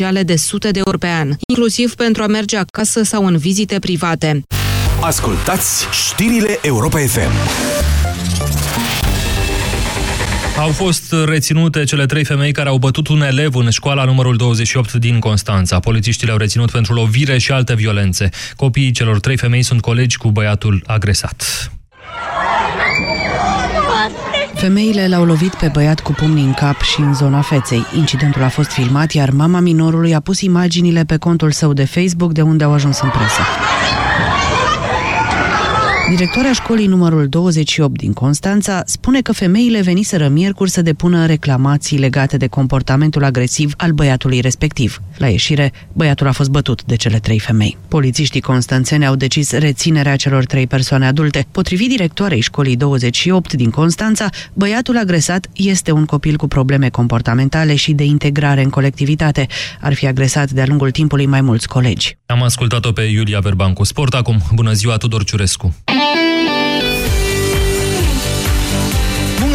sociale de sute de ori pe an, inclusiv pentru a merge acasă sau în vizite private. Ascultați știrile Europa FM. Au fost reținute cele trei femei care au bătut un elev în școala numărul 28 din Constanța. Polițiștii le-au reținut pentru lovire și alte violențe. Copiii celor trei femei sunt colegi cu băiatul agresat. Femeile l-au lovit pe băiat cu pumnii în cap și în zona feței. Incidentul a fost filmat, iar mama minorului a pus imaginile pe contul său de Facebook, de unde au ajuns în presă. Directoarea școlii numărul 28 din Constanța spune că femeile veniseră miercuri să depună reclamații legate de comportamentul agresiv al băiatului respectiv. La ieșire, băiatul a fost bătut de cele trei femei. Polițiștii constanțeni au decis reținerea celor trei persoane adulte. Potrivit directoarei școlii 28 din Constanța, băiatul agresat este un copil cu probleme comportamentale și de integrare în colectivitate. Ar fi agresat de-a lungul timpului mai mulți colegi. Am ascultat-o pe Iulia Verban cu sport. Acum, bună ziua, Tudor Ciurescu. Música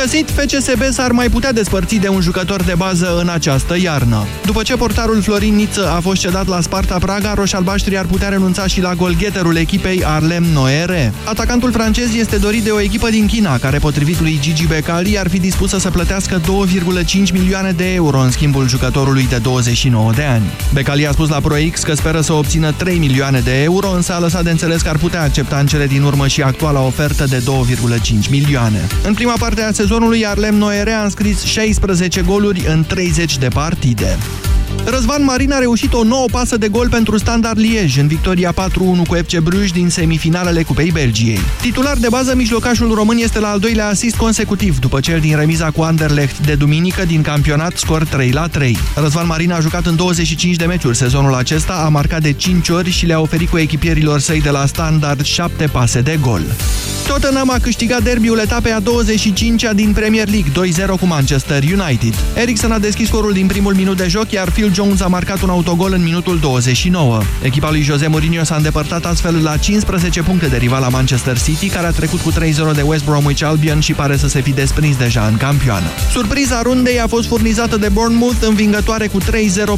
găsit, FCSB s-ar mai putea despărți de un jucător de bază în această iarnă. După ce portarul Florin Niță a fost cedat la Sparta Praga, roșalbaștrii ar putea renunța și la golgheterul echipei Arlem Noere. Atacantul francez este dorit de o echipă din China, care potrivit lui Gigi Becali ar fi dispusă să plătească 2,5 milioane de euro în schimbul jucătorului de 29 de ani. Becali a spus la ProX că speră să obțină 3 milioane de euro, însă a lăsat de înțeles că ar putea accepta în cele din urmă și actuala ofertă de 2,5 milioane. În prima parte a sezonului sezonului Arlem Noere a înscris 16 goluri în 30 de partide. Răzvan Marin a reușit o nouă pasă de gol pentru Standard Liege în victoria 4-1 cu FC Bruges din semifinalele Cupei Belgiei. Titular de bază, mijlocașul român este la al doilea asist consecutiv, după cel din remiza cu Anderlecht de duminică din campionat scor 3-3. Răzvan Marin a jucat în 25 de meciuri sezonul acesta, a marcat de 5 ori și le-a oferit cu echipierilor săi de la Standard 7 pase de gol. Tottenham a câștigat derbiul etapei a 25-a din Premier League 2-0 cu Manchester United. Eriksen a deschis scorul din primul minut de joc, iar Phil Jones a marcat un autogol în minutul 29. Echipa lui Jose Mourinho s-a îndepărtat astfel la 15 puncte de rival la Manchester City, care a trecut cu 3-0 de West Bromwich Albion și pare să se fi desprins deja în campioană. Surpriza rundei a fost furnizată de Bournemouth, învingătoare cu 3-0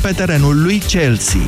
pe terenul lui Chelsea.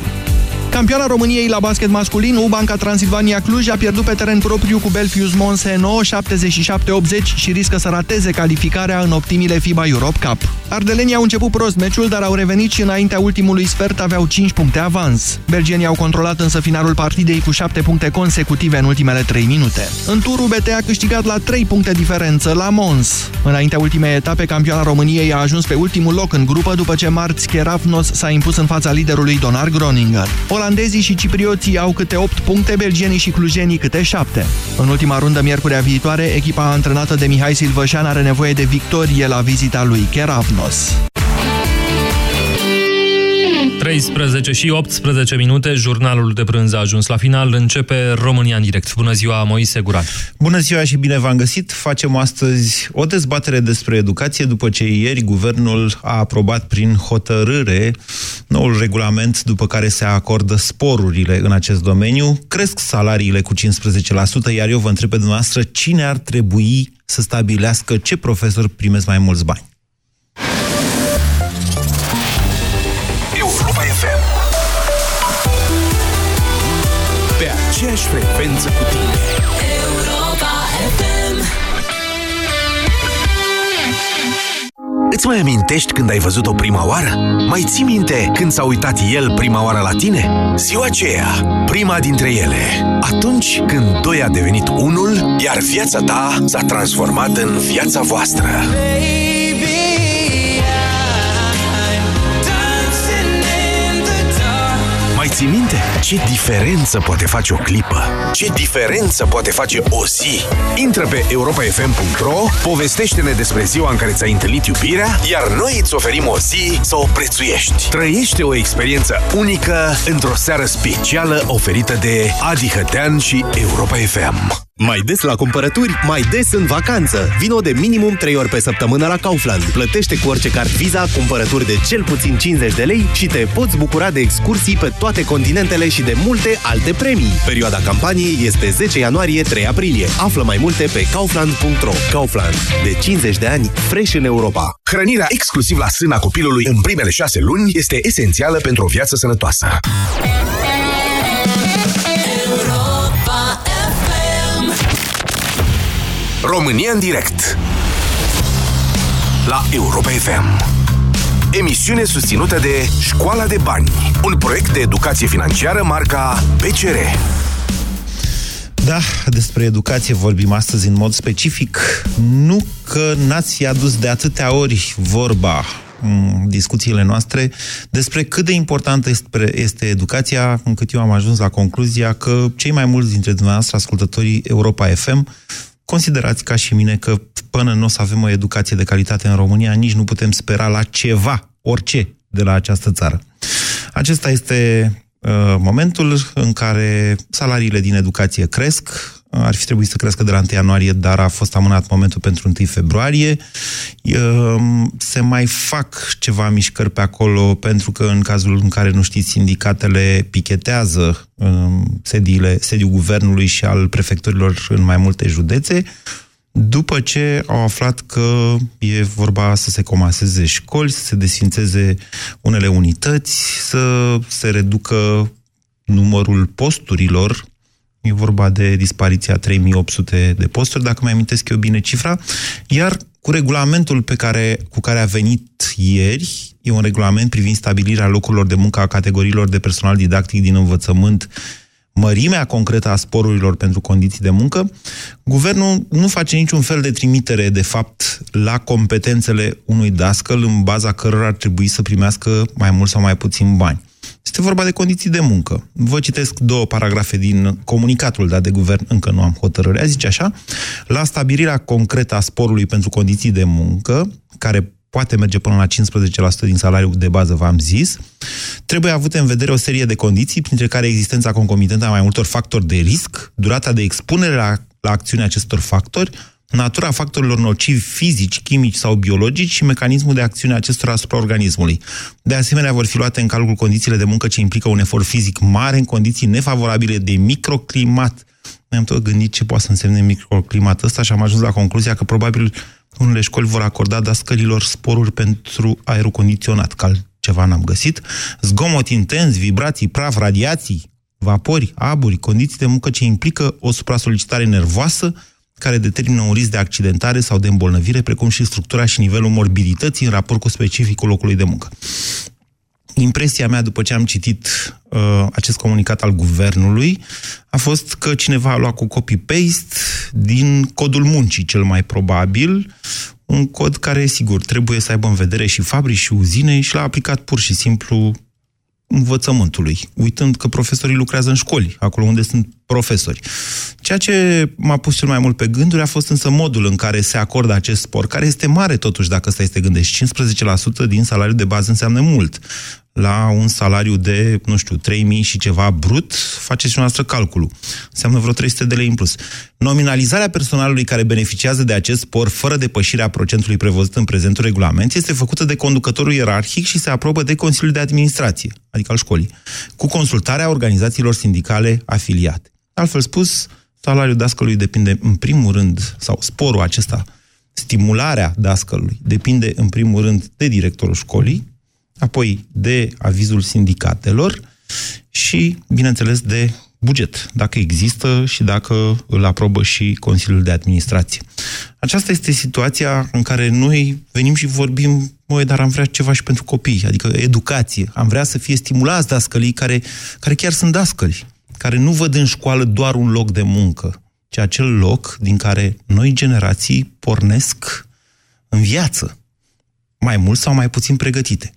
Campioana României la basket masculin, U-Banca Transilvania Cluj a pierdut pe teren propriu cu Belfius Monse 9, 77-80 și riscă să rateze calificarea în optimile FIBA Europe Cup. Ardelenii au început prost meciul, dar au revenit și înaintea ultimului sfert aveau 5 puncte avans. Belgienii au controlat însă finalul partidei cu 7 puncte consecutive în ultimele 3 minute. În turul BT a câștigat la 3 puncte diferență la Mons. Înaintea ultimei etape, campioana României a ajuns pe ultimul loc în grupă după ce marți Cherafnos s-a impus în fața liderului Donar Groninger. Olandezii și ciprioții au câte 8 puncte, belgienii și clujenii câte 7. În ultima rundă, miercurea viitoare, echipa antrenată de Mihai Silvășan are nevoie de victorie la vizita lui Keravnos. 13 și 18 minute, jurnalul de prânz a ajuns la final, începe România în direct. Bună ziua, Moise Guran! Bună ziua și bine v-am găsit! Facem astăzi o dezbatere despre educație după ce ieri guvernul a aprobat prin hotărâre noul regulament după care se acordă sporurile în acest domeniu. Cresc salariile cu 15%, iar eu vă întreb pe dumneavoastră cine ar trebui să stabilească ce profesori primesc mai mulți bani. Aceeași frecvență cu tine. Europa FM. Îți mai amintești când ai văzut-o prima oară? Mai ții minte când s-a uitat el prima oară la tine? Ziua aceea, prima dintre ele. Atunci când doi a devenit unul, iar viața ta s-a transformat în viața voastră. Mai ții minte? Ce diferență poate face o clipă? Ce diferență poate face o zi? Intră pe europafm.ro, povestește-ne despre ziua în care ți-ai întâlnit iubirea, iar noi îți oferim o zi să o prețuiești. Trăiește o experiență unică într-o seară specială oferită de Adi Hătean și Europa FM. Mai des la cumpărături, mai des în vacanță. Vino de minimum 3 ori pe săptămână la Kaufland. Plătește cu orice card Visa cumpărături de cel puțin 50 de lei și te poți bucura de excursii pe toate continentele și de multe alte premii. Perioada campaniei este 10 ianuarie-3 aprilie. Află mai multe pe kaufland.ro. Kaufland. De 50 de ani, fresh în Europa. Hrănirea exclusiv la sâna copilului în primele 6 luni este esențială pentru o viață sănătoasă. România în direct. La Europa FM Emisiune susținută de Școala de Bani Un proiect de educație financiară marca PCR Da, despre educație vorbim astăzi în mod specific. Nu că n-ați adus de atâtea ori vorba în discuțiile noastre despre cât de importantă este, este educația, încât eu am ajuns la concluzia că cei mai mulți dintre dumneavoastră, ascultătorii Europa FM, considerați ca și mine că până nu o să avem o educație de calitate în România, nici nu putem spera la ceva, orice, de la această țară. Acesta este uh, momentul în care salariile din educație cresc, ar fi trebuit să crească de la 1 ianuarie, dar a fost amânat momentul pentru 1 februarie. Ehm, Se mai fac ceva mișcări pe acolo, pentru că în cazul în care, nu știți, sindicatele pichetează ehm, sediile, sediul guvernului și al prefecturilor în mai multe județe, după ce au aflat că e vorba să se comaseze școli, să se desfințeze unele unități, să se reducă numărul posturilor E vorba de dispariția 3800 de posturi, dacă mai amintesc eu bine cifra, iar cu regulamentul pe care, cu care a venit ieri, e un regulament privind stabilirea locurilor de muncă a categoriilor de personal didactic din învățământ, mărimea concretă a sporurilor pentru condiții de muncă, guvernul nu face niciun fel de trimitere, de fapt, la competențele unui dascăl în baza cărora ar trebui să primească mai mult sau mai puțin bani. Este vorba de condiții de muncă. Vă citesc două paragrafe din comunicatul dat de guvern, încă nu am hotărârea, zice așa, la stabilirea concretă a sporului pentru condiții de muncă, care poate merge până la 15% din salariul de bază, v-am zis, trebuie avute în vedere o serie de condiții, printre care existența concomitentă a mai multor factori de risc, durata de expunere la, la acțiunea acestor factori, natura factorilor nocivi fizici, chimici sau biologici și mecanismul de acțiune acestora asupra organismului. De asemenea, vor fi luate în calcul condițiile de muncă ce implică un efort fizic mare în condiții nefavorabile de microclimat. Ne-am tot gândit ce poate să însemne microclimat ăsta și am ajuns la concluzia că probabil unele școli vor acorda dascălilor sporuri pentru aerul condiționat, că ceva n-am găsit, zgomot intens, vibrații, praf, radiații, vapori, aburi, condiții de muncă ce implică o supra-solicitare nervoasă, care determină un risc de accidentare sau de îmbolnăvire, precum și structura și nivelul morbidității în raport cu specificul locului de muncă. Impresia mea, după ce am citit uh, acest comunicat al guvernului, a fost că cineva a luat cu copy-paste din codul muncii, cel mai probabil, un cod care, sigur, trebuie să aibă în vedere și fabrici și uzine și l-a aplicat pur și simplu învățământului, uitând că profesorii lucrează în școli, acolo unde sunt profesori. Ceea ce m-a pus cel mai mult pe gânduri a fost însă modul în care se acordă acest spor, care este mare totuși, dacă stai să te gândești. 15% din salariul de bază înseamnă mult. La un salariu de, nu știu, 3.000 și ceva brut, faceți și noastră calculul. Înseamnă vreo 300 de lei în plus. Nominalizarea personalului care beneficiază de acest spor fără depășirea procentului prevăzut în prezentul regulament este făcută de conducătorul ierarhic și se aprobă de Consiliul de Administrație, adică al școlii, cu consultarea organizațiilor sindicale afiliate. Altfel spus, salariul dascălui depinde în primul rând, sau sporul acesta, stimularea dascălui, depinde în primul rând de directorul școlii, apoi de avizul sindicatelor și, bineînțeles, de buget, dacă există și dacă îl aprobă și Consiliul de Administrație. Aceasta este situația în care noi venim și vorbim, măi, dar am vrea ceva și pentru copii, adică educație. Am vrea să fie stimulați dascălii care, care chiar sunt dascăli, care nu văd în școală doar un loc de muncă, ci acel loc din care noi generații pornesc în viață, mai mult sau mai puțin pregătite.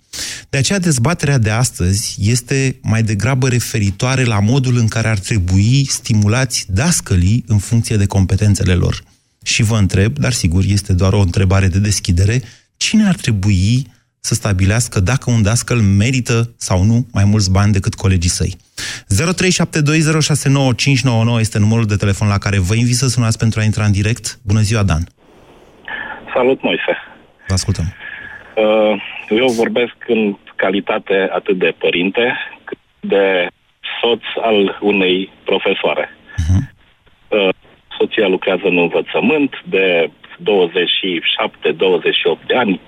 De aceea dezbaterea de astăzi este mai degrabă referitoare la modul în care ar trebui stimulați dascălii în funcție de competențele lor. Și vă întreb, dar sigur este doar o întrebare de deschidere, cine ar trebui să stabilească dacă un dascăl merită sau nu mai mulți bani decât colegii săi. 0372069599 este numărul de telefon la care vă invit să sunați pentru a intra în direct. Bună ziua, Dan! Salut, Moise. Vă ascultăm. Uh, Eu vorbesc în calitate atât de părinte, cât de soț al unei profesoare. Uh, Soția lucrează în învățământ de 27-28 de ani,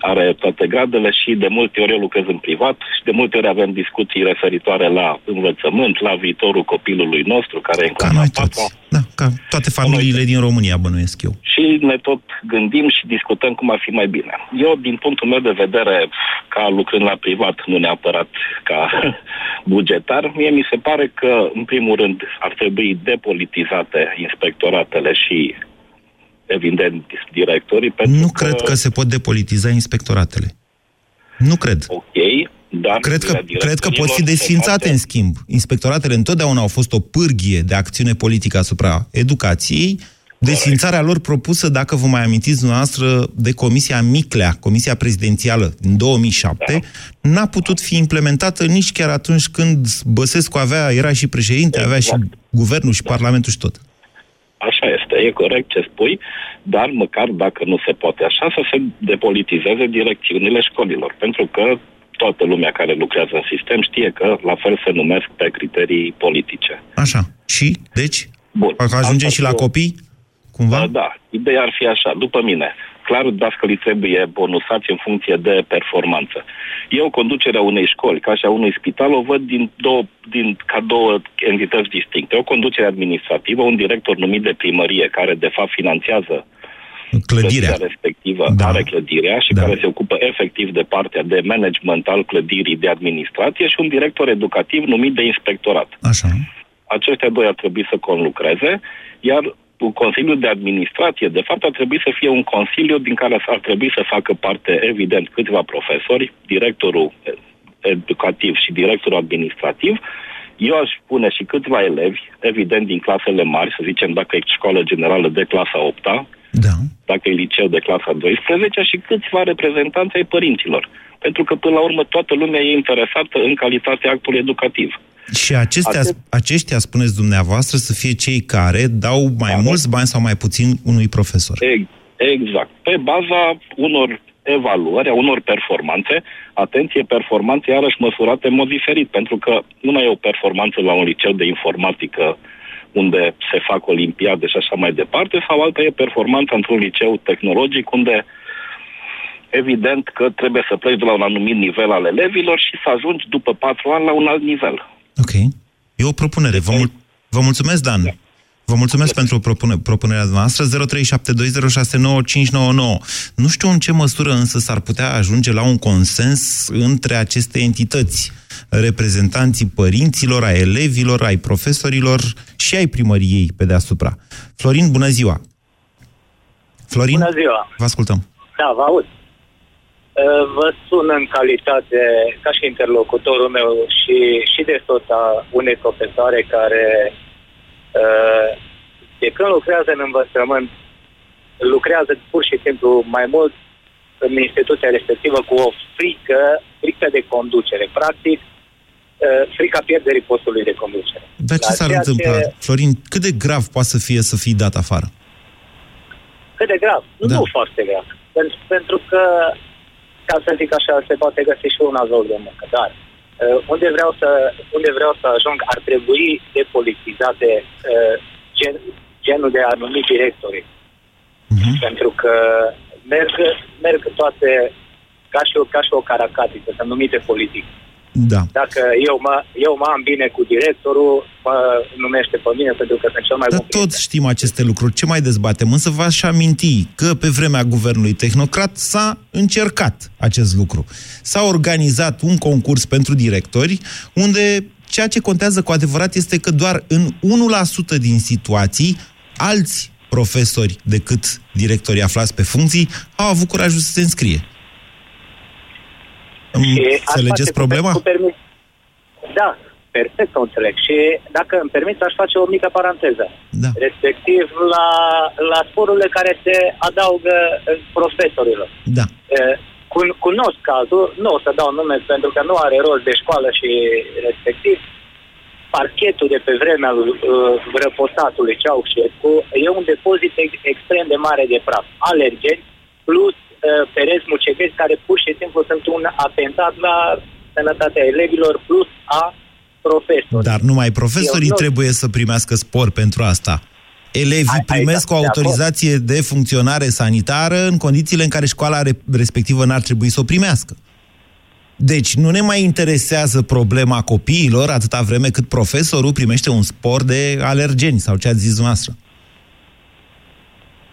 are toate gradele și de multe ori eu lucrez în privat și de multe ori avem discuții referitoare la învățământ, la viitorul copilului nostru care e în Ca clasa noi a patra. toți. Da, ca toate familiile din România, bănuiesc eu. și ne tot gândim și discutăm cum ar fi mai bine. Eu, din punctul meu de vedere, ca lucrând la privat, nu neapărat ca bugetar, mie mi se pare că, în primul rând, ar trebui depolitizate inspectoratele și, evident, directorii. Pentru Nu cred că se pot depolitiza inspectoratele. Nu cred. Ok, dar... Cred că, directorilor cred că pot fi se desfințate, poate- în schimb. Inspectoratele întotdeauna au fost o pârghie de acțiune politică asupra educației. Desfințarea lor propusă, dacă vă mai amintiți dumneavoastră, de Comisia Miclea, Comisia Prezidențială din 2007, Da. n-a putut fi implementată nici chiar atunci când Băsescu avea, era și președinte, avea și Exact. guvernul și parlamentul și tot. Așa este, e corect ce spui, dar măcar dacă nu se poate așa, să se depolitizeze direcțiunile școlilor, pentru că toată lumea care lucrează în sistem știe că la fel se numesc pe criterii politice. Așa. Și, deci, Bun. dacă ajungem Asta și la cu- copii, cumva? Da, da, ideea ar fi așa, după mine. Clar, dascălii trebuie bonusați în funcție de performanță. Eu, conducerea unei școli, ca și a unui spital, o văd din două, din, ca două entități distincte. O conducere administrativă, un director numit de primărie, care de fapt finanțează Clădirea. clădirea respectivă Da. da. are clădirea și Da. da. care se ocupă efectiv de partea de management al clădirii de administrație și un director educativ numit de inspectorat. Așa. Aceștia doi ar trebui să conlucreze, iar un Consiliul de Administrație, de fapt, ar trebui să fie un consiliu din care ar trebui să facă parte, evident, câțiva profesori, directorul educativ și directorul administrativ, eu aș pune și câțiva elevi, evident, din clasele mari, să zicem, dacă e școală generală de clasa 8 Da. dacă e liceu de clasa 12 și câțiva reprezentanți ai părinților. Pentru că, până la urmă, toată lumea e interesată în calitatea actului educativ. Și acestea, Atât. aceștia, spuneți dumneavoastră, să fie cei care dau mai Da. mulți bani sau mai puțin unui profesor. E- Exact. Pe baza unor evaluări, a unor performanțe, atenție, performanțe iarăși măsurate în mod diferit, pentru că nu mai e o performanță la un liceu de informatică unde se fac olimpiade și așa mai departe, sau alta e performanța într-un liceu tehnologic unde evident că trebuie să pleci de la un anumit nivel al elevilor și să ajungi după patru ani la un alt nivel. Ok. E o propunere. Vă, mul- vă mulțumesc, Dan. Da. Vă mulțumesc pentru propune- propunerea noastră 0372069599. Nu știu în ce măsură însă s-ar putea ajunge la un consens între aceste entități, reprezentanții părinților, ai elevilor, ai profesorilor și ai primăriei pe deasupra. Florin, bună ziua! Florin, Bună ziua! vă ascultăm. Da, vă aud. Uh, Vă sun în calitate, ca și interlocutorul meu, și, și de soța unei profesoare care, uh, de când lucrează în învățământ, lucrează pur și simplu mai mult în instituția respectivă cu o frică, frică de conducere. Practic, uh, frica pierderii postului de conducere. Dar ce La s-ar ceea întâmpla? ce- Florin, cât de grav poate să fie să fii dat afară? Cât de grav? Da. Nu foarte grav. Pentru, pentru că, ca să zic așa, se poate găsi și un azol de muncă. Dar uh, unde, vreau să, unde vreau să ajung, ar trebui depolitizate uh, gen, genul de anumit directori. Mhm. Pentru că merg, merg toate ca și, o, ca și o caracatică, sunt numite politic. Da. Dacă eu mă, eu mă am bine cu directorul, mă numește pe mine pentru că sunt cel mai Dar bun prieten. toți știm aceste lucruri. Ce mai dezbatem? Însă v-aș aminti că pe vremea guvernului tehnocrat s-a încercat acest lucru. S-a organizat un concurs pentru directori unde ceea ce contează cu adevărat este că doar în 1% din situații alți profesori decât directorii aflați pe funcții au avut curajul să se înscrie. Îmi Și asta Înțelegeți se problema? Cu permis... Da, perfect o înțeleg. Și dacă îmi permiți, aș face o mică paranteză. Da. Respectiv la, la sporurile care se adaugă eh, profesorilor. Da. Eh, Cun- cunosc cazul, nu o să dau nume pentru că nu are rost de școală și respectiv, parchetul de pe vremea lui uh, răposatului Ceaușescu e un depozit ex- extrem de mare de praf. Alergeni plus uh, pereți mucegăți care pur și simplu sunt un atentat la sănătatea elevilor plus a profesorilor. Dar numai profesorii Eu nu- trebuie să primească spor pentru asta. Elevii Ai- ai- primesc da, o de acord. autorizație de funcționare sanitară în condițiile în care școala re- respectivă n-ar trebui să o primească. Deci nu ne mai interesează problema copiilor atâta vreme cât profesorul primește un spor de alergeni sau ce ați zis dumneavoastră.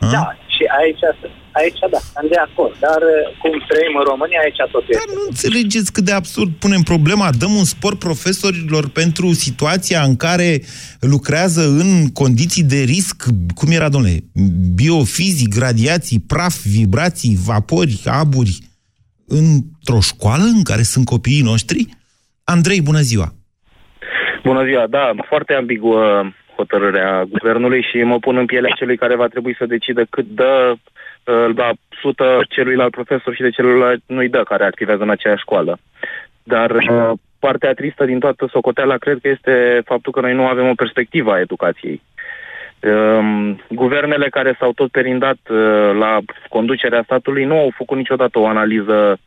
A? Da, și aici, aici da, sunt de acord. Dar uh, cum trăim în România, aici totul Dar este. nu înțelegeți cât de absurd punem problema? Dăm un spor profesorilor pentru situația în care lucrează în condiții de risc, cum era, domnule, biofizic, radiații, praf, vibrații, vapori, aburi, într-o școală în care sunt copiii noștri? Andrei, bună ziua! Bună ziua, da, foarte ambiguă hotărârea guvernului și mă pun în pielea celui care va trebui să decidă cât dă uh, la sută celuilalt profesor și de celuilalt nu-i dă care activează în aceeași școală. Dar uh, partea tristă din toată socoteala cred că este faptul că noi nu avem o perspectivă a educației. Um, guvernele care s-au tot perindat uh, la conducerea statului nu au făcut niciodată o analiză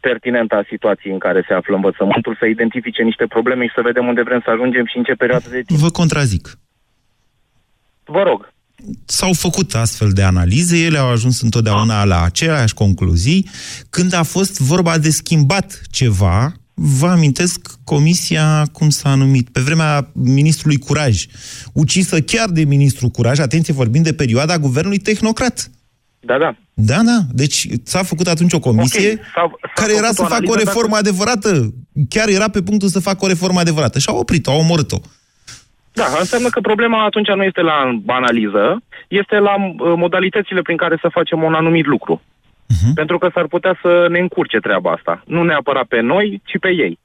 pertinentă a situației în care se află învățământul, să identifice niște probleme și să vedem unde vrem să ajungem și în ce perioadă de timp. Vă contrazic. Vă rog. S-au făcut astfel de analize, ele au ajuns întotdeauna la aceleași concluzii. Când a fost vorba de schimbat ceva, vă amintesc comisia, cum s-a numit, pe vremea ministrului Curaj, ucisă chiar de ministrul Curaj, atenție, vorbim de perioada guvernului tehnocrat. Da, da. Da, da. Deci s-a făcut atunci o comisie Ok, s-a- s-a care era făcut să o facă o analiză, reformă adevărată. Chiar era pe punctul să facă o reformă adevărată. Și au oprit-o, au omorât-o. Da, înseamnă că problema atunci nu este la analiză, este la uh, modalitățile prin care să facem un anumit lucru. Mhm. Pentru că s-ar putea să ne încurce treaba asta. Nu neapărat pe noi, ci pe ei.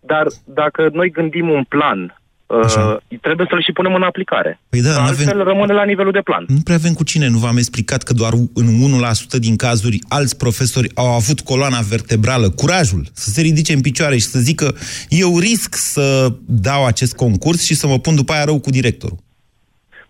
Dar dacă noi gândim un plan, uh, trebuie să-l și punem în aplicare. Păi da, Că n-avem- altfel rămâne la nivelul de plan. Nu prea avem cu cine. Nu v-am explicat că doar în 1% din cazuri alți profesori au avut coloana vertebrală, curajul să se ridice în picioare și să zică eu risc să dau acest concurs și să mă pun după aia rău cu directorul.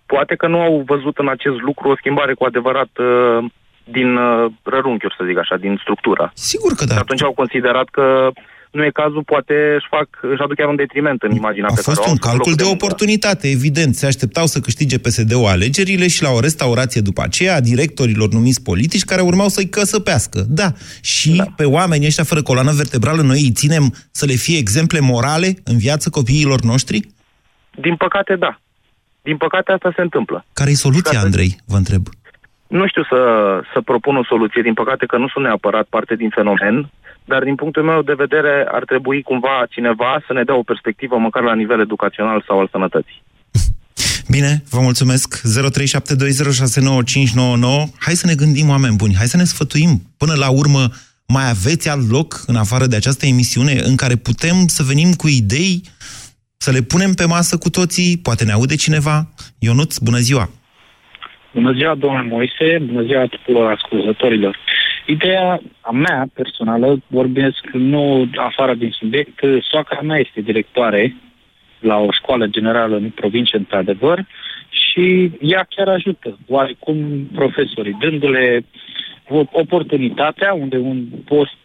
Poate că nu au văzut în acest lucru o schimbare cu adevărat uh, din uh, rărunchiuri, să zic așa, din structură. Sigur că da. Și atunci au considerat că nu e cazul, poate își, fac, își aduc chiar un detriment în imaginea A pe fost care o au un în calcul locul de muncă. oportunitate, evident. Se așteptau să câștige PSD-ul alegerile și la o restaurație după aceea a directorilor numiți politici care urmau să-i căsăpească. Da. Și da. pe oamenii ăștia fără coloană vertebrală noi îi ținem să le fie exemple morale în viață copiilor noștri? Din păcate, da. Din păcate, asta se întâmplă. Care e soluția, Andrei? Vă întreb. Nu știu să, să propun o soluție, din păcate că nu sunt neapărat parte din fenomen, dar din punctul meu de vedere ar trebui cumva cineva să ne dea o perspectivă măcar la nivel educațional sau al sănătății. Bine, vă mulțumesc. 0372069599. Hai să ne gândim, oameni buni. Hai să ne sfătuim. Până la urmă, mai aveți alt loc, în afară de această emisiune, în care putem să venim cu idei, să le punem pe masă cu toții? Poate ne aude cineva? Ionuț, bună ziua! Bună ziua, domnul Moise, bună ziua tuturor ascultătorilor. Ideea a mea personală, vorbesc nu afară din subiect, soacra mea este directoare la o școală generală în provincie, într-adevăr, și ea chiar ajută, oarecum profesorii, dându-le o- oportunitatea unde un post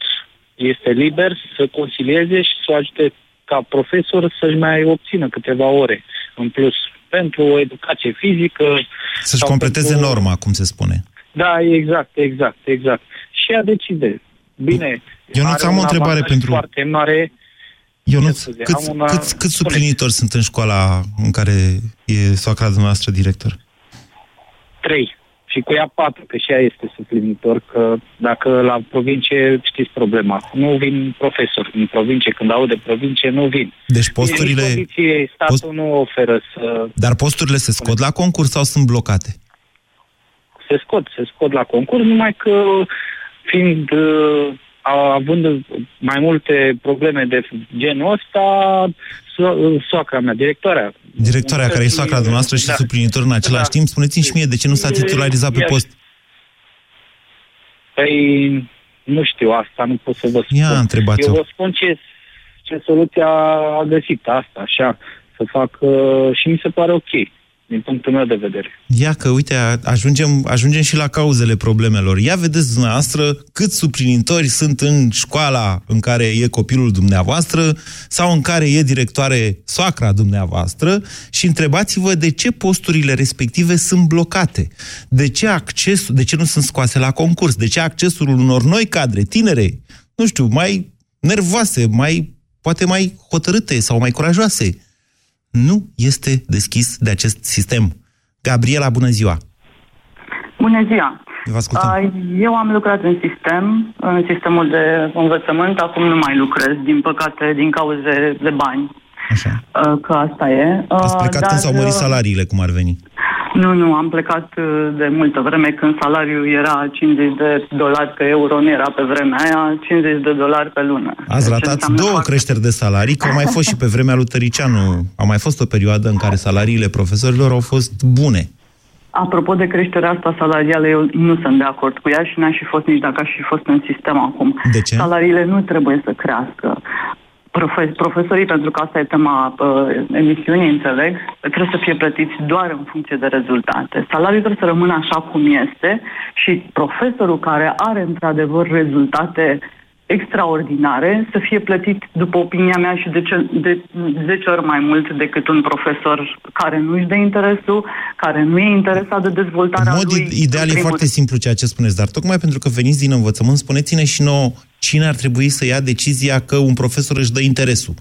este liber să consilieze și să o ajute ca profesor să-și mai obțină câteva ore în plus pentru o educație fizică. Să-și sau completeze pentru- norma, cum se spune. Da, exact, exact, exact. Și ea decide. Bine, Ionuț, are am o un întrebare avantaj pentru- Foarte mare. Ionuț, scuze, câți, am una- câți, câți suplinitori sunt în școala în care e soacra dumneavoastră director? Trei. Și cu ea patru, că și ea este suplinitor, că dacă la provincie știți problema, nu vin profesori în provincie, când aud de provincie, nu vin. Deci posturile... În condiții, statul post... nu oferă să Dar posturile se scot la concurs sau sunt blocate? se scot, se scot la concurs, numai că fiind uh, având mai multe probleme de genul ăsta, so- soacra mea, directoarea. Directoarea care e soacra dumneavoastră și Da. suplinitor în același Da. timp, spuneți-mi și mie de ce nu s-a titularizat pe Ia- post? Păi nu știu, asta nu pot să vă spun. Ia, întrebați-o. Eu vă spun ce, ce soluția a găsit asta, așa, să fac uh, și mi se pare ok, din punctul meu de vedere. Ia că, uite, a- ajungem, ajungem și la cauzele problemelor. Ia vedeți dumneavoastră cât suplinitori sunt în școala în care e copilul dumneavoastră sau în care e directoare soacra dumneavoastră și întrebați-vă de ce posturile respective sunt blocate. De ce accesul, de ce nu sunt scoase la concurs? De ce accesul unor noi cadre, tinere, nu știu, mai nervoase, mai, poate mai hotărâte sau mai curajoase, nu este deschis de acest sistem. Gabriela, bună ziua! Bună ziua! Vă ascultăm. Uh, Eu am lucrat în sistem, în sistemul de învățământ, acum nu mai lucrez, din păcate, din cauze de bani. Așa. Uh, Că asta e. Uh, Ați plecat când s-au mărit uh, salariile, cum ar veni. Nu, nu, am plecat uh, de multă vreme când salariul era 50 de dolari pe euro, nu era pe vremea aia, 50 de dolari pe lună. Ați Deci ratat înseamnă două foarte- creșteri de salarii, că au mai fost și pe vremea lui Tăricianu. A mai fost o perioadă în care salariile profesorilor au fost bune. Apropo de creșterea asta salarială, eu nu sunt de acord cu ea și n-aș fi fost nici dacă aș fi fost în sistem acum. De ce? Salariile nu trebuie să crească. Profe- profesorii, pentru că asta e tema uh, emisiunii, înțeleg, trebuie să fie plătiți doar în funcție de rezultate. Salariul trebuie să rămână așa cum este și profesorul care are într-adevăr rezultate extraordinare să fie plătit, după opinia mea, și de, ce, de 10 ori mai mult decât un profesor care nu își dă interesul, care nu e interesat de În dezvoltarea mod lui. id- ideal în e primul foarte simplu ceea ce spuneți, dar tocmai pentru că veniți din învățământ, spuneți-ne și nouă cine ar trebui să ia decizia că un profesor își dă interesul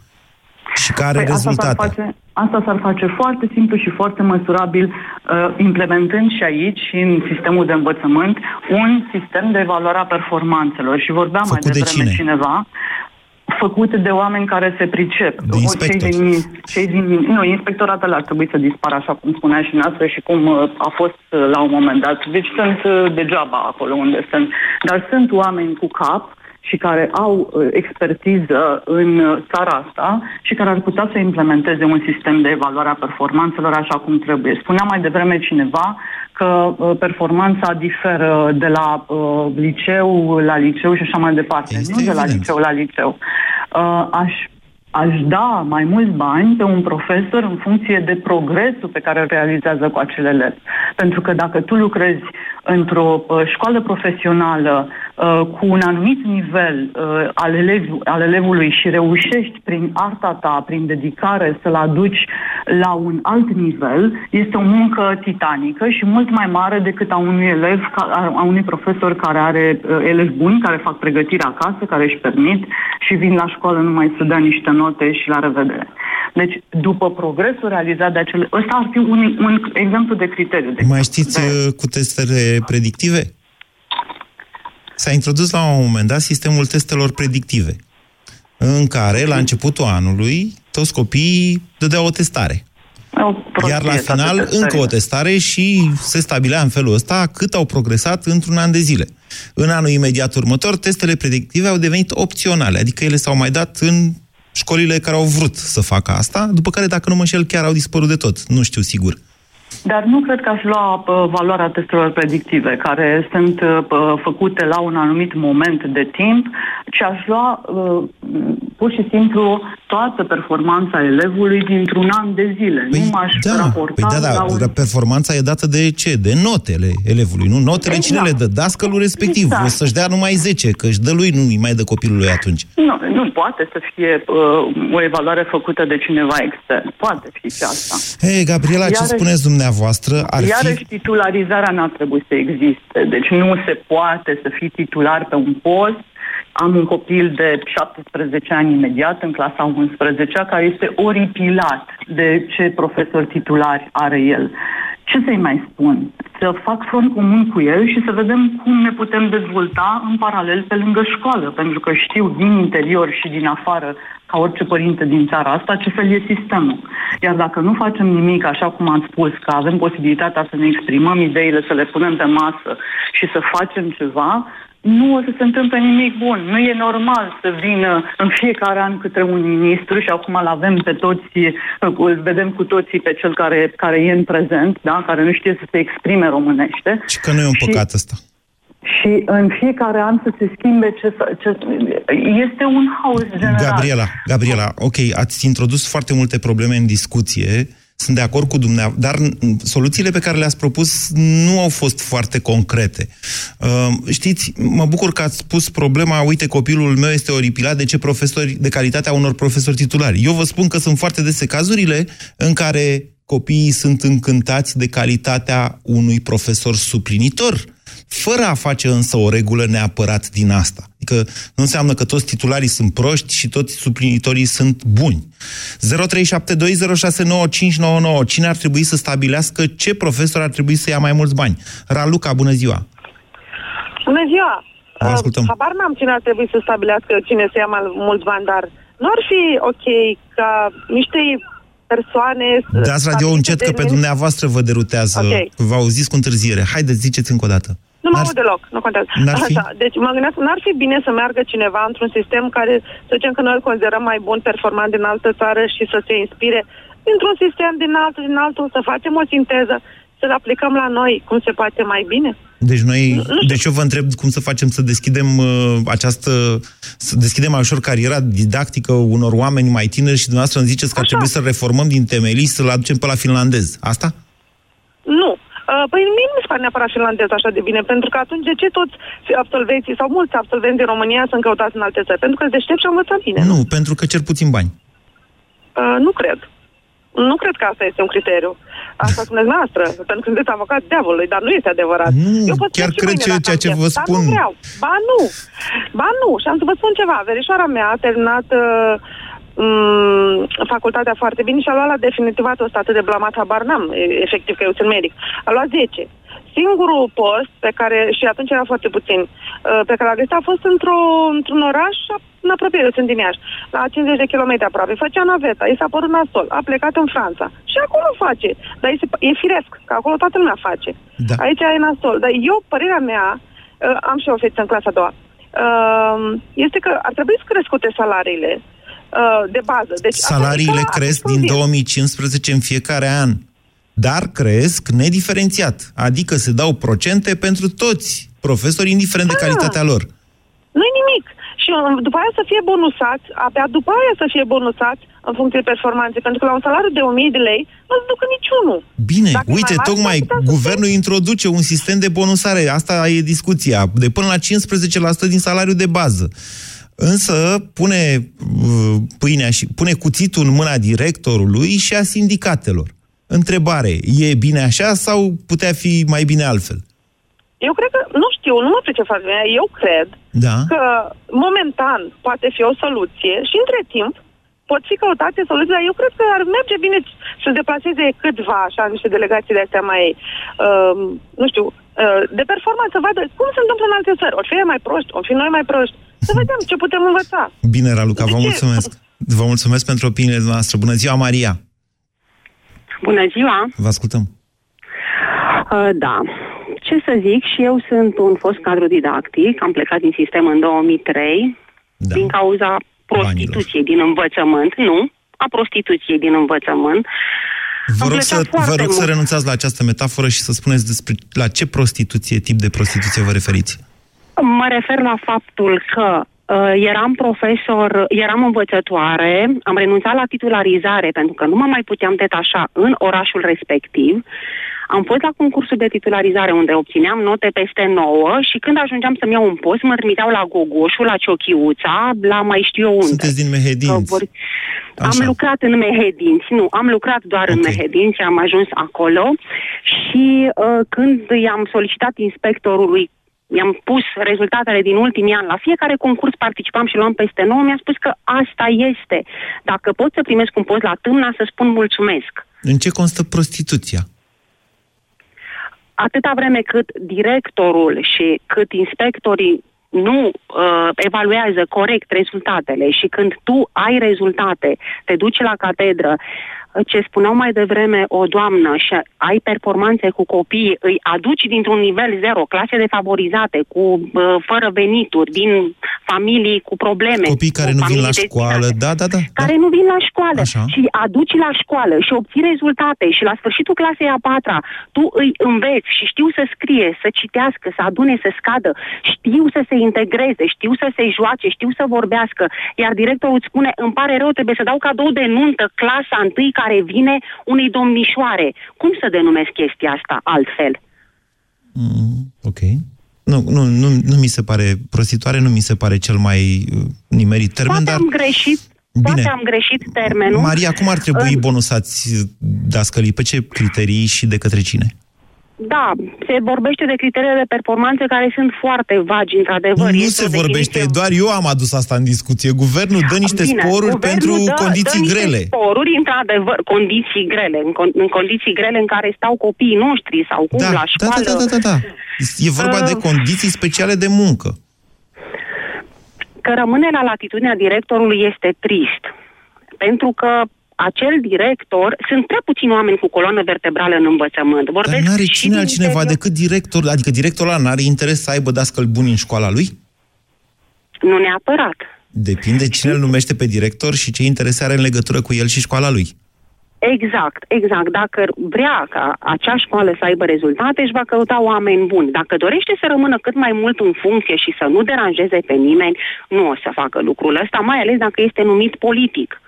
și care are Păi asta s-ar, rezultate. face, asta s-ar face foarte simplu și foarte măsurabil, uh, implementând și aici, și în sistemul de învățământ, un sistem de evaluare a performanțelor. Și vorbeam mai Făcut de devreme cine? cineva, făcut de oameni care se pricep. De O- inspectori. Cei din, cei din, nu, inspectoratele ar trebui să dispară, așa cum spunea și noastră și cum uh, a fost uh, la un moment dat. Deci sunt uh, degeaba acolo unde sunt. Dar sunt oameni cu cap și care au uh, expertiză în uh, țara asta și care ar putea să implementeze un sistem de evaluare a performanțelor așa cum trebuie. Spunea mai devreme cineva că uh, performanța diferă de la uh, liceu la liceu și așa mai departe. Este nu de la evident. liceu la liceu. Uh, aș aș da mai mulți bani pe un profesor în funcție de progresul pe care îl realizează cu acel elev. Pentru că dacă tu lucrezi într-o uh, școală profesională uh, cu un anumit nivel uh, al, elev, al elevului și reușești prin arta ta, prin dedicare să-l aduci la un alt nivel, este o muncă titanică și mult mai mare decât a unui elev, ca- a a unui profesor care are uh, elevi buni, care fac pregătire acasă, care își permit și vin la școală numai să dea niște note și la revedere. Deci, după progresul realizat de acele... Ăsta ar fi un, un exemplu de criteriu. De Mai știți de... uh, cu testele predictive? S-a introdus la un moment dat sistemul testelor predictive, în care, la începutul anului, toți copiii dădeau o testare. O prostie Iar la toate final, testările. încă o testare și se stabilea în felul ăsta cât au progresat într-un an de zile. În anul imediat următor, testele predictive au devenit opționale, adică ele s-au mai dat în școlile care au vrut să facă asta, după care, dacă nu mă înșel, chiar au dispărut de tot. Nu știu sigur. Dar nu cred că aș lua uh, valoarea testelor predictive, care sunt uh, p- făcute la un anumit moment de timp, ci aș lua uh, pur și simplu toată performanța elevului dintr-un an de zile. nu m-aș da, raporta păi da, da, la un... performanța e dată de ce? De notele elevului, nu? Notele Exact. cine le dă? Dascălul respectiv. Exact. O să-și dea numai 10, că își dă lui, nu îi mai dă copilului atunci. Nu, nu poate să fie uh, o evaluare făcută de cineva extern. Poate fi și asta. Hei, Gabriela, ce Iarăși- spuneți dumneavoastră? Ar Iarăși fi... titularizarea n-ar trebui să existe. Deci nu se poate să fii titular pe un post. Am un copil de 17 ani imediat, în clasa 11 care este oripilat de ce profesor titulari are el. Ce să-i mai spun? Să fac front comun cu el și să vedem cum ne putem dezvolta în paralel pe lângă școală, pentru că știu din interior și din afară ca orice părinte din țara asta, ce fel e sistemul. Iar dacă nu facem nimic, așa cum am spus, că avem posibilitatea să ne exprimăm ideile, să le punem pe masă și să facem ceva, nu o să se întâmple nimic bun. Nu e normal să vină în fiecare an câte un ministru și acum îl avem pe toți, îl vedem cu toții pe cel care, care e în prezent, da? care nu știe să se exprime românește. Și că nu e un păcat ăsta. și în fiecare an să se schimbe ce, să- ce este un haos general. Gabriela, Gabriela, ok, ați introdus foarte multe probleme în discuție, sunt de acord cu dumneavoastră, dar mm, soluțiile pe care le-ați propus nu au fost foarte concrete. Uh, știți, mă bucur că ați spus problema, uite, copilul meu este oripilat de ce profesori, de calitatea unor profesori titulari. Eu vă spun că sunt foarte dese cazurile în care copiii sunt încântați de calitatea unui profesor suplinitor, fără a face însă o regulă neapărat din asta. Adică nu înseamnă că toți titularii sunt proști și toți suplinitorii sunt buni. 0372069599. Cine ar trebui să stabilească ce profesor ar trebui să ia mai mulți bani? Raluca, bună ziua! Bună ziua! Vă ascultăm. Uh, Habar n-am cine ar trebui să stabilească cine să ia mai mulți bani, dar nu ar fi ok ca niște persoane... să- Dați radio stabilite încet de că pe niște- dumneavoasă vă derutează. Ok. Vă auziți cu întârziere. Haideți, ziceți încă o dată. Nu mă aud deloc, nu contează. N-ar fi? Așa, deci mă gândesc, n-ar fi bine să meargă cineva într-un sistem care, să zicem că noi îl considerăm mai bun, performant din altă țară și să se inspire dintr-un sistem din altul, din altul, să facem o sinteză, să-l aplicăm la noi cum se poate mai bine. Deci noi, deci eu vă întreb cum să facem să deschidem uh, această, să deschidem mai ușor cariera didactică unor oameni mai tineri și dumneavoastră îmi ziceți că ar trebui să reformăm din temelii și să-l aducem pe la finlandez. Asta? Nu. Uh, Păi mie nu mi se pare neapărat finlandez așa de bine, pentru că atunci de ce toți absolvenții sau mulți absolvenți din România sunt căutați în alte țări? Pentru că sunt deștepți și au învățat bine. Nu, pentru că cer puțin bani. Uh, nu cred. Nu cred că asta este un criteriu. Asta spuneți noastră, pentru că sunteți avocat diavolului, dar nu este adevărat. Nu, Eu pot chiar spune și cred mâine ce- dacă ceea am ce chef, vă Dar spun. nu vreau. Ba nu. Ba nu. Și am să vă spun ceva. Verișoara mea a terminat uh, m, facultatea foarte bine și a luat la definitivat ăsta atât de blamat, habar n-am, e- efectiv că eu sunt medic. A luat 10. Singurul post pe care, și atunci era foarte puțin, uh, pe care l-a găsit a fost într-o, într-un oraș în apropiere, eu sunt din Iași, la 50 de kilometri aproape. Făcea naveta, i s-a părut nasol, a plecat în Franța. Și acolo face. Dar e, e firesc, că acolo toată lumea face. Da. Aici e nasol. Dar eu, părerea mea, uh, am și o fetiță în clasa a doua, uh, este că ar trebui să crescute salariile uh, de bază. Deci, asta Salariile adică, cresc din 2015 în fiecare an, dar cresc nediferențiat. Adică se dau procente pentru toți profesori, indiferent de Ah. calitatea lor. Nu-i nimic. Și uh, după aia să fie bonusați, abia după aia să fie bonusați în funcție de performanțe, pentru că la un salariu de 1000 de lei nu se ducă niciunul. Bine, Dacă e uite, mai mare, tocmai s-ar putea să guvernul introduce un sistem de bonusare, asta e discuția, de până la 15% din salariul de bază. Însă pune uh, pâinea și pune cuțitul în mâna directorului și a sindicatelor. Întrebare, e bine așa sau putea fi mai bine altfel? Eu cred că, nu știu, nu mă pricep foarte bine, eu cred Da. că momentan poate fi o soluție și între timp pot fi căutate soluții, dar eu cred că ar merge bine să deplaseze câțiva, așa, niște delegații de astea mai, uh, nu știu, uh, de performanță, să vadă cum se întâmplă în alte țări. Ori fi ei mai proști, ori fi noi mai proști. Să vedem ce putem învăța. Bine, Raluca, vă ce? mulțumesc. Vă mulțumesc pentru opiniile noastre. Bună ziua, Maria! Bună ziua! Vă ascultăm. Uh, da. Ce să zic, și eu sunt un fost cadru didactic, am plecat din sistem în 2003 da. din cauza prostituției din învățământ, nu, a prostituției din învățământ. Vă Am rog, plecat să, foarte vă rog să mult. renunțați la această metaforă și să spuneți despre la ce prostituție, tip de prostituție vă referiți. Mă refer la faptul că uh, eram profesor, eram învățătoare, am renunțat la titularizare pentru că nu mă mai puteam detașa în orașul respectiv. Am fost la concursul de titularizare unde obțineam note peste 9 și când ajungeam să-mi iau un post, mă trimiteau la Gogoșul, la Ciochiuța, la mai știu eu unde. Sunteți din Mehedinți. Că vor- Am lucrat în Mehedinți, nu, am lucrat doar okay. în Mehedinți, am ajuns acolo și uh, când i-am solicitat inspectorului i-am pus rezultatele din ultimii ani. La fiecare concurs participam și luam peste 9. Mi-a spus că asta este. Dacă pot să primesc un post la tâmna, să spun mulțumesc. În ce constă prostituția? Atâta vreme cât directorul și cât inspectorii nu uh, evaluează corect rezultatele și când tu ai rezultate, te duci la catedră, ce spuneau mai devreme o doamnă și ai performanțe cu copii, îi aduci dintr-un nivel zero, clase defavorizate, cu uh, fără venituri, din familii cu probleme. Copii care cu nu vin la familii școală, da, da, da. care nu vin la școală Așa. și aduci la școală și obții rezultate și la sfârșitul clasei a patra tu îi înveți și știu să scrie, să citească, să adune, să scadă, știu să se integreze, știu să se joace, știu să vorbească, iar directorul îți spune, îmi pare rău, trebuie să dau cadou de nuntă clasa întâi care vine unei domnișoare. Cum să denumesc chestia asta altfel? Mm, ok. Nu, nu, nu, nu mi se pare, prostituare nu mi se pare cel mai uh, nimerit termen, Poate dar... am greșit, Bine. poate am greșit termenul. Maria, cum ar trebui În- bonusați dascălii? Pe ce criterii și de către cine? Da, se vorbește de criteriile de performanță care sunt foarte vagi, într-adevăr. Nu Este se o vorbește, definiție- doar eu am adus asta în discuție. Guvernul dă niște Bine, sporuri guvernul pentru dă, condiții dă niște grele. sporuri, într-adevăr, condiții grele, în, con- în condiții grele în care stau copiii noștri sau cum Da, la da, școală. da, da, da, da. E vorba de Uh. condiții speciale de muncă. Că rămâne la latitudinea directorului este trist. Pentru că acel director, sunt prea puțini oameni cu coloană vertebrală în învățământ. Dar Vorbesc n-are și cine din altcineva interior- decât director, adică directorul ăla n-are interes să aibă dascăl buni în școala lui? Nu neapărat. Depinde cine îl numește pe director și ce interese are în legătură cu el și școala lui. Exact, exact. Dacă vrea ca acea școală să aibă rezultate, își va căuta oameni buni. Dacă dorește să rămână cât mai mult în funcție și să nu deranjeze pe nimeni, nu o să facă lucrul ăsta, mai ales dacă este numit politic.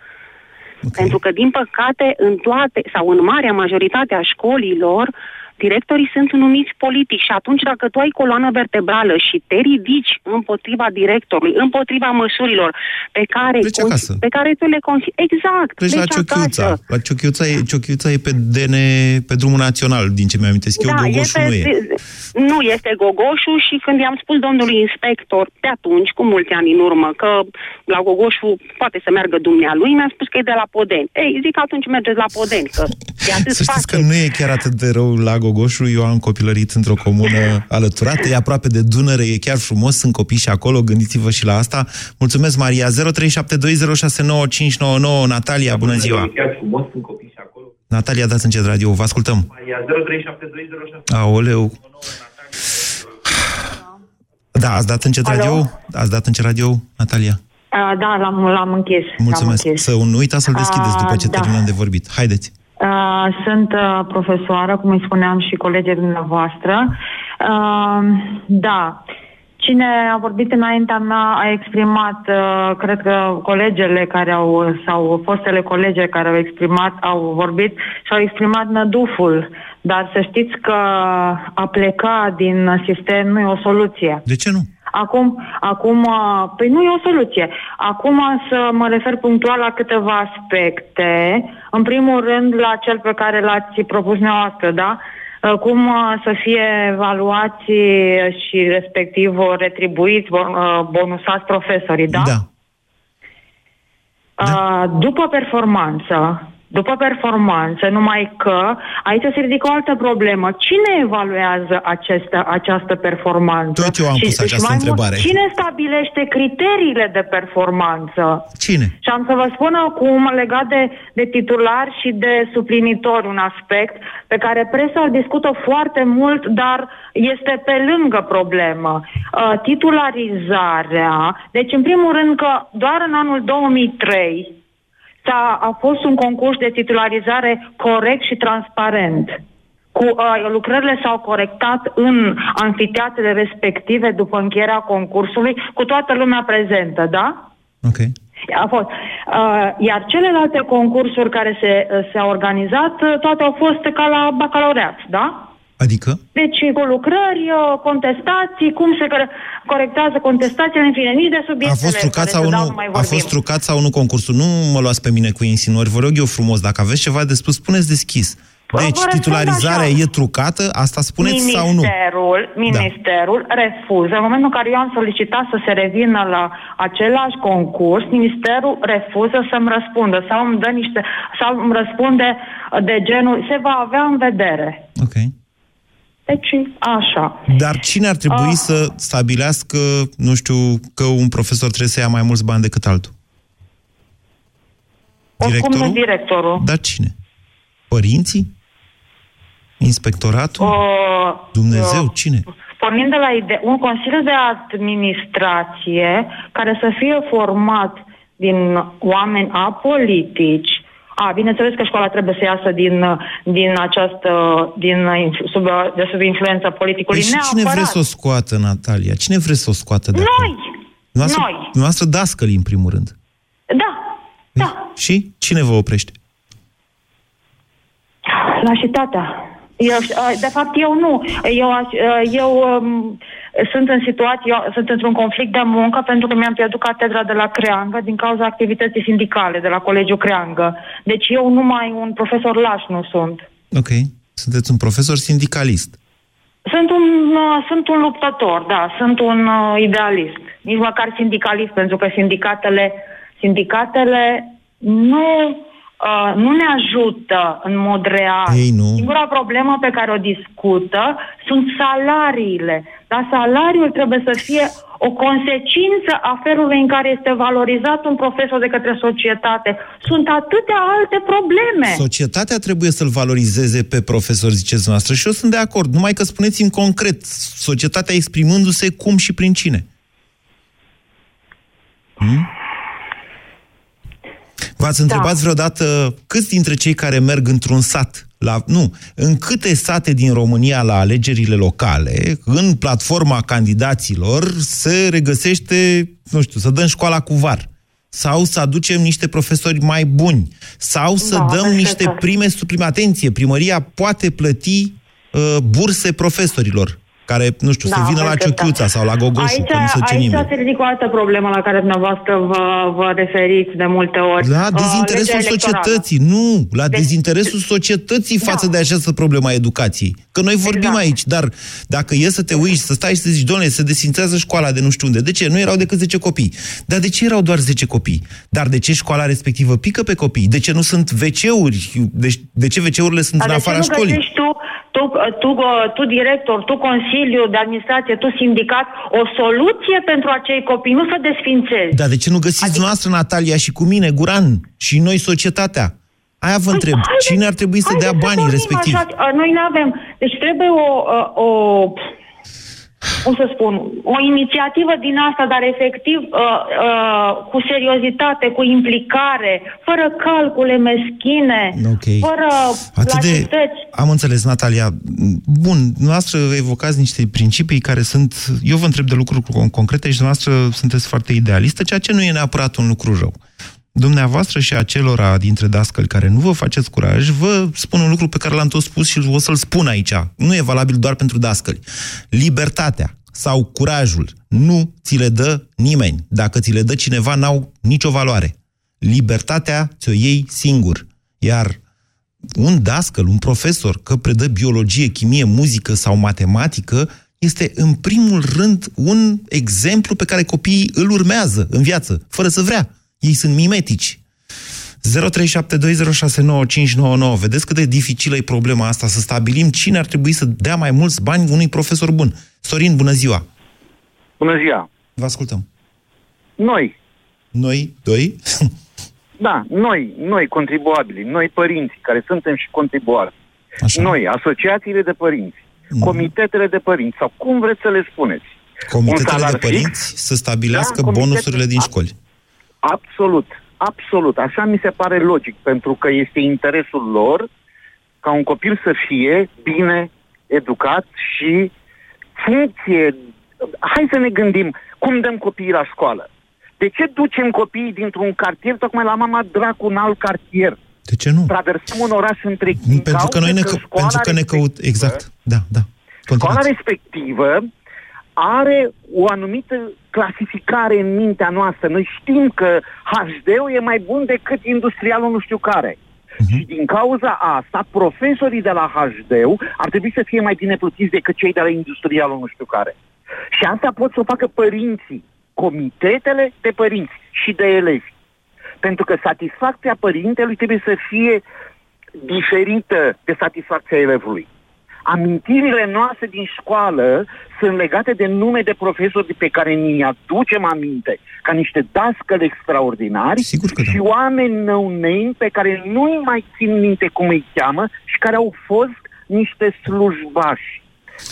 Okay. Pentru că, din păcate, în toate sau în marea majoritate a școlilor, directorii sunt numiți politici și atunci dacă tu ai coloană vertebrală și te ridici împotriva directorului, împotriva măsurilor pe care, Pleci acasă. pe care tu le consideri... Exact, Pleci la Ciochiuța. acasă. La Ciochiuța e, Ciochiuța e pe DN, pe drumul național, din ce mi-amintesc eu, Da, Gogoșul este, nu e. nu este Gogoșu și când i-am spus domnului inspector de atunci, cu mulți ani în urmă, că la Gogoșu poate să meargă dumnealui, mi-a spus că e de la Podeni. Ei, zic atunci mergeți la Podeni, că e atât Să știți că face. nu e chiar atât de rău la Gogoșu. Eu am copilărit într-o comună alăturată, e aproape de Dunăre, e chiar frumos, sunt copii și acolo, gândiți-vă și la asta. Mulțumesc, Maria. 0372069599 Natalia, bună ziua. Chiar frumos, sunt copii și acolo. Natalia, dați încet radio, vă ascultăm. Maria, 037206. Aoleu. Da, ați dat încet Alo? radio? Ați dat încet radio, Natalia? Uh, da, l-am, l-am închis. Mulțumesc. L-am închis. Să nu uitați să-l deschideți după ce Ah, da. terminăm de vorbit. Haideți. Uh, sunt uh, profesoară, cum îi spuneam și colegii dumneavoastră. Uh, da. Cine a vorbit înaintea mea a exprimat, uh, cred că colegele care au, sau fostele colege care au exprimat, au vorbit și au exprimat năduful. Dar să știți că a pleca din sistem nu e o soluție. De ce nu? Acum, acum, uh, păi nu e o soluție. Acum să mă refer punctual la câteva aspecte. În primul rând la cel pe care l-ați propus dumneavoastră, da? Uh, Cum uh, să fie evaluați și respectiv uh, retribuiți, bon- uh, bonusați profesorii, da? Da. Uh, după performanță, după performanță, numai că aici se ridică o altă problemă. Cine evaluează această, această performanță? Tot eu am pus această mai întrebare. Mult, cine stabilește criteriile de performanță? Cine? Și am să vă spun acum, legat de, de titular și de suplinitor, un aspect pe care presa îl discută foarte mult, dar este pe lângă problemă. Uh, titularizarea, deci în primul rând că doar în anul 2003 s-a, a fost un concurs de titularizare corect și transparent. Cu, uh, lucrările s-au corectat în anfiteatrele respective după încheierea concursului, cu toată lumea prezentă, da? Ok. A fost. Uh, iar celelalte concursuri care se, uh, se-au organizat, uh, toate au fost ca la bacalaureat, da? Adică? Deci cu lucrări, uh, contestații, cum se cre- corectează contestațiile, în fine, nici de A subiectele fost trucat care sau se dau, nu? nu mai A vorbim. fost trucat sau nu concursul? Nu mă luați pe mine cu insinuări. Vă rog eu frumos, dacă aveți ceva de spus, spuneți deschis. Vă Deci, răspund titularizarea așa. e trucată? Asta spuneți sau nu? Da. Ministerul, ministerul refuză. În momentul în care eu am solicitat să se revină la același concurs, ministerul refuză să-mi răspundă sau îmi dă niște, sau îmi răspunde de genul, se va avea în vedere. Ok. Deci, așa. Dar cine ar trebui Ah. să stabilească, nu știu, că un profesor trebuie să ia mai mulți bani decât altul? Oricum Directorul? nu directorul. Dar cine? Părinții? Inspectoratul? Uh, Dumnezeu? Cine? pornind de la ide- un consiliu de administrație care să fie format din oameni apolitici. A, bineînțeles că școala trebuie să iasă din, din această, din, inf- sub, de sub influența politicului. Păi și cine Neapărat. vrea să o scoată, Natalia? Cine vrea să o scoată de acolo? Noi! Noastră, Noi! Noastră dascăli, în primul rând. Da, da, Și cine vă oprește? lașitatea. Eu, uh, de fapt, eu nu. Eu, aș- uh, eu um, sunt în situație, eu sunt într-un conflict de muncă pentru că mi-am pierdut catedra de la Creangă din cauza activității sindicale de la Colegiul Creangă. Deci eu numai un profesor laș nu sunt. Ok. Sunteți un profesor sindicalist. Sunt un, uh, sunt un luptător, da, sunt un uh, idealist. Nici măcar sindicalist, pentru că sindicatele, sindicatele nu, uh, nu ne ajută în mod real. Ei, nu. Singura problemă pe care o discută sunt salariile. Dar salariul trebuie să fie o consecință a felului în care este valorizat un profesor de către societate. Sunt atâtea alte probleme. Societatea trebuie să-l valorizeze pe profesor, ziceți noastră, și eu sunt de acord. Numai că spuneți-mi concret, societatea exprimându-se cum și prin cine. Hmm? V-ați întrebat vreodată câți dintre cei care merg într-un sat, la, nu, în câte sate din România la alegerile locale, în platforma candidaților, se regăsește, nu știu, să dăm școala cu var sau să aducem niște profesori mai buni, sau să Da, dăm asta niște este. prime suplime. Atenție, primăria poate plăti uh, burse profesorilor care, nu știu, Da, să vină la perfect, da. Ciuchiuța sau la Gogoșu, Aici, că nu se ce aici nimeni. se ridică o altă problemă la care dumneavoastră vă, vă referiți de multe ori. La Uh, dezinteresul legea electorală. societății, nu, la Deci- dezinteresul societății față de această problemă a educației. Că noi vorbim Exact. aici, dar dacă e să te uiți, să stai și să zici, doamne, se desințează școala de nu știu unde. De ce? Nu erau decât 10 copii. Dar de ce erau doar 10 copii? Dar de ce școala respectivă pică pe copii? De ce nu sunt WC-uri? Deci, de ce WC-urile sunt Dar în de ce afara nu școlii? găsești tu, tu, tu, tu director, tu consiliu de administrație, tu sindicat, o soluție pentru acei copii, nu să desfințezi. Dar de ce nu găsiți adică... noastră, Natalia, și cu mine, Guran, și noi, societatea? Aia vă întreb. Cine ar trebui să dea Haideți banii vorbim respectiv? Așa, uh, noi nu avem. Deci trebuie o, uh, o cum să spun, o inițiativă din asta, dar efectiv uh, uh, cu seriozitate, cu implicare, fără calcule meschine, Ok. fără Atât de... lașități. Am înțeles, Natalia. Bun, noastră evocați niște principii care sunt... Eu vă întreb de lucruri con- concrete și noastră sunteți foarte idealistă, ceea ce nu e neapărat un lucru rău. Dumneavoastră și acelora dintre dascăli care nu vă faceți curaj, vă spun un lucru pe care l-am tot spus și o să-l spun aici. Nu e valabil doar pentru dascăli. Libertatea sau curajul nu ți le dă nimeni. Dacă ți le dă cineva, n-au nicio valoare. Libertatea ți-o iei singur. Iar un dascăl, un profesor, că predă biologie, chimie, muzică sau matematică, este în primul rând un exemplu pe care copiii îl urmează în viață, fără să vrea. Ei sunt mimetici. 0372069599. Vedeți cât de dificilă e problema asta, să stabilim cine ar trebui să dea mai mulți bani unui profesor bun. Sorin, bună ziua! Bună ziua! Vă ascultăm. Noi, Noi, doi? da, noi, noi contribuabili, noi părinți care suntem și contribuabili, Așa. noi, asociațiile de părinți, comitetele de părinți, sau cum vreți să le spuneți. Un Comitetele salar de fix? părinți să stabilească Da, comitete- bonusurile din școli. Absolut, absolut. Așa mi se pare logic, pentru că este interesul lor ca un copil să fie bine educat și funcție. Hai să ne gândim cum dăm copiii la școală. De ce ducem copiii dintr-un cartier tocmai la mama dracu în alt cartier? De ce nu? Traversăm un oraș întreg. din Pentru că cauza noi ne, că că, școala pentru că ne căut... respectivă- Exact. Da, da. Școala Continuați. respectivă are o anumită clasificare în mintea noastră. Noi știm că HD-ul e mai bun decât industrialul nu știu care. Mhm. Și din cauza asta, profesorii de la HD ar trebui să fie mai bine plătiți decât cei de la industrialul nu știu care. Și asta pot să o facă părinții, comitetele de părinți și de elevi. Pentru că satisfacția părintelui trebuie să fie diferită de satisfacția elevului. Amintirile noastre din școală sunt legate de nume de profesori pe care ni aducem aminte, ca niște dascăli extraordinari Sigur că da. și oameni no-name pe care nu-i mai țin minte cum îi cheamă și care au fost niște slujbași.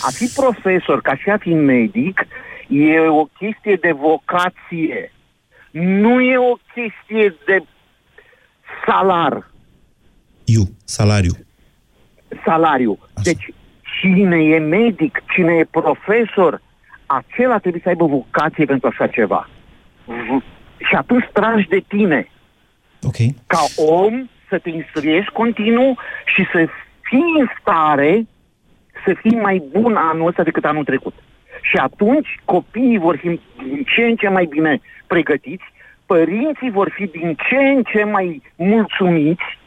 A fi profesor, ca și a fi medic, e o chestie de vocație. Nu e o chestie de salar, Iu, salariu. salariu. Deci, cine e medic, cine e profesor, acela trebuie să aibă vocație pentru așa ceva. V- Și atunci tragi de tine. Ok. Ca om să te instruiești continuu și să fii în stare să fii mai bun anul ăsta decât anul trecut. Și atunci copiii vor fi din ce în ce mai bine pregătiți, părinții vor fi din ce în ce mai mulțumiți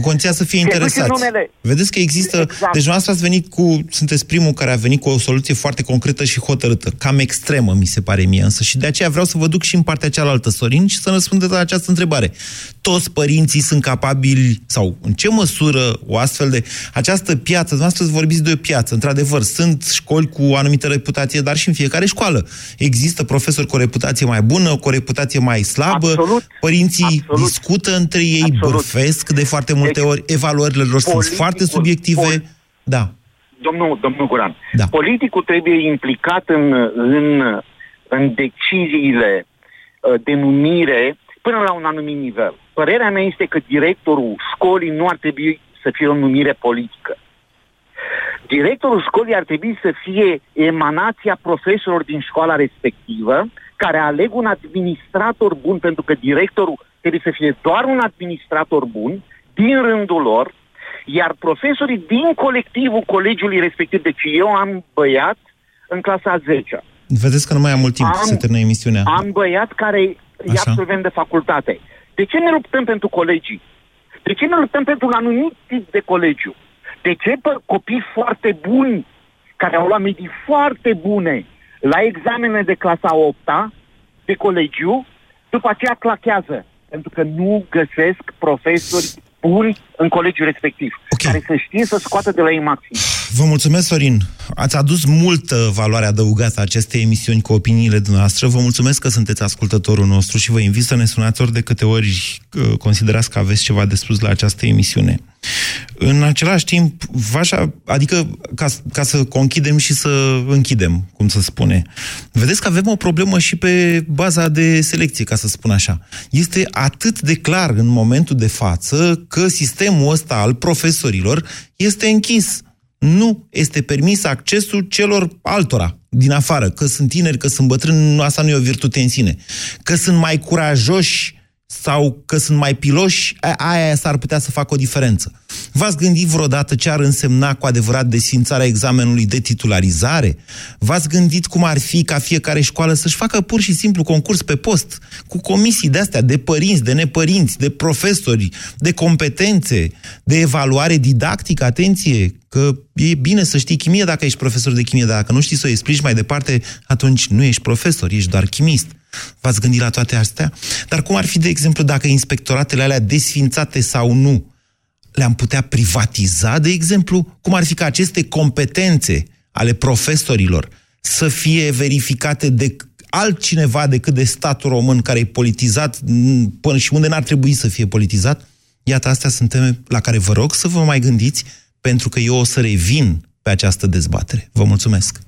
Cu condiția să fie Se duce interesați. numele. Vedeți că există... Exact. Deci noastră ați venit cu... Sunteți primul care a venit cu o soluție foarte concretă și hotărâtă. Cam extremă, mi se pare mie însă. Și de aceea vreau să vă duc și în partea cealaltă, Sorin, și să răspundeți la această întrebare. Toți părinții sunt capabili, sau în ce măsură o astfel de... Această piață, noastră vorbiți de o piață, într-adevăr, sunt școli cu o anumită reputație, dar și în fiecare școală. Există profesori cu o reputație mai bună, cu o reputație mai slabă, Absolut. părinții Absolut. discută între ei, Absolut. bârfesc de foarte multe Deci, ori, evaluările lor sunt politicul- foarte subiective. pol- Da. Domnul, domnul Guran, Da. politicul trebuie implicat în, în, în deciziile uh, de numire până la un anumit nivel. Părerea mea este că directorul școlii nu ar trebui să fie o numire politică. Directorul școlii ar trebui să fie emanația profesorilor din școala respectivă, care aleg un administrator bun, pentru că directorul trebuie să fie doar un administrator bun, din rândul lor, iar profesorii din colectivul colegiului respectiv, deci eu am băiat în clasa a 10 Vedeți că nu mai am mult timp Am- să termină emisiunea. am băiat care e Așa. absolvent de facultate. De ce ne luptăm pentru colegii? De ce ne luptăm pentru un anumit tip de colegiu? De ce pe copii foarte buni, care au luat medii foarte bune la examene de clasa 8 de colegiu, după aceea clachează? Pentru că nu găsesc profesori buni în colegiul respectiv, Ok. care să știe să scoată de la ei maxim. Vă mulțumesc, Sorin. Ați adus multă valoare adăugată acestei emisiuni cu opiniile dumneavoastră. Vă mulțumesc că sunteți ascultătorul nostru și vă invit să ne sunați ori de câte ori uh, considerați că aveți ceva de spus la această emisiune. În același timp, v-aș, a- adică ca, ca să conchidem și să închidem, cum să spune. Vedeți că avem o problemă și pe baza de selecție, ca să spun așa. Este atât de clar în momentul de față că sistemul ăsta al profesorilor este închis. Nu este permis accesul celor altora din afară, că sunt tineri, că sunt bătrâni, asta nu e o virtute în sine. Că sunt mai curajoși sau că sunt mai piloși, a- aia s-ar putea să facă o diferență. V-ați gândit vreodată ce ar însemna cu adevărat desfințarea examenului de titularizare? V-ați gândit cum ar fi ca fiecare școală să-și facă pur și simplu concurs pe post, cu comisii de-astea, de părinți, de nepărinți, de profesori, de competențe, de evaluare didactică, atenție, că e bine să știi chimie dacă ești profesor de chimie, dar dacă nu știi să o explici mai departe, atunci nu ești profesor, ești doar chimist. V-ați gândit la toate astea? Dar cum ar fi, de exemplu, dacă inspectoratele alea desfințate sau nu le-am putea privatiza, de exemplu? Cum ar fi ca aceste competențe ale profesorilor să fie verificate de altcineva decât de statul român care e politizat m, până și unde n-ar trebui să fie politizat? Iată, astea sunt teme la care vă rog să vă mai gândiți, pentru că eu o să revin pe această dezbatere. Vă mulțumesc!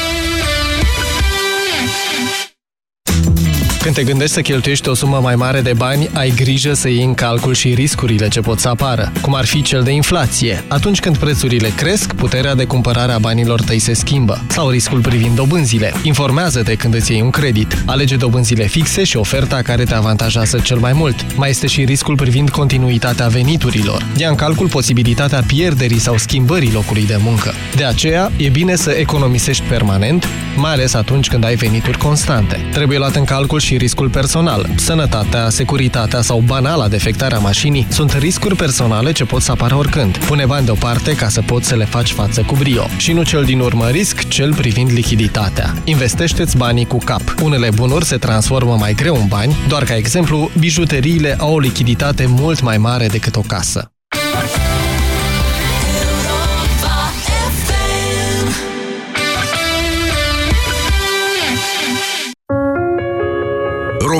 Când te gândești să cheltuiești o sumă mai mare de bani, ai grijă să iei în calcul și riscurile ce pot să apară, cum ar fi cel de inflație. Atunci când prețurile cresc, puterea de cumpărare a banilor tăi se schimbă. Sau riscul privind dobânzile. Informează-te când îți iei un credit. Alege dobânzile fixe și oferta care te avantajează cel mai mult. Mai este și riscul privind continuitatea veniturilor. Ia în calcul posibilitatea pierderii sau schimbării locului de muncă. De aceea, e bine să economisești permanent, mai ales atunci când ai venituri constante. Trebuie luat în calcul și riscul personal. Sănătatea, securitatea sau banala defectarea mașinii sunt riscuri personale ce pot să apară oricând. Pune bani deoparte ca să poți să le faci față cu brio. Și nu cel din urmă risc, cel privind lichiditatea. Investește-ți banii cu cap. Unele bunuri se transformă mai greu în bani, doar ca exemplu, bijuteriile au o lichiditate mult mai mare decât o casă.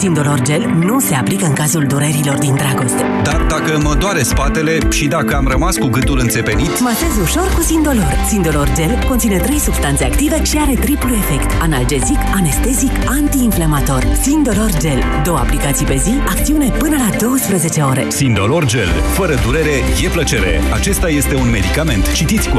Sindolor Gel nu se aplică în cazul durerilor din dragoste. Dar dacă mă doare spatele și dacă am rămas cu gâtul înțepenit, Masez ușor cu Sindolor. Sindolor Gel conține 3 substanțe active și are triplu efect. Analgezic, anestezic, antiinflamator. Sindolor Gel. Două aplicații pe zi, acțiune până la 12 ore. Sindolor Gel. Fără durere, e plăcere. Acesta este un medicament. Citiți cu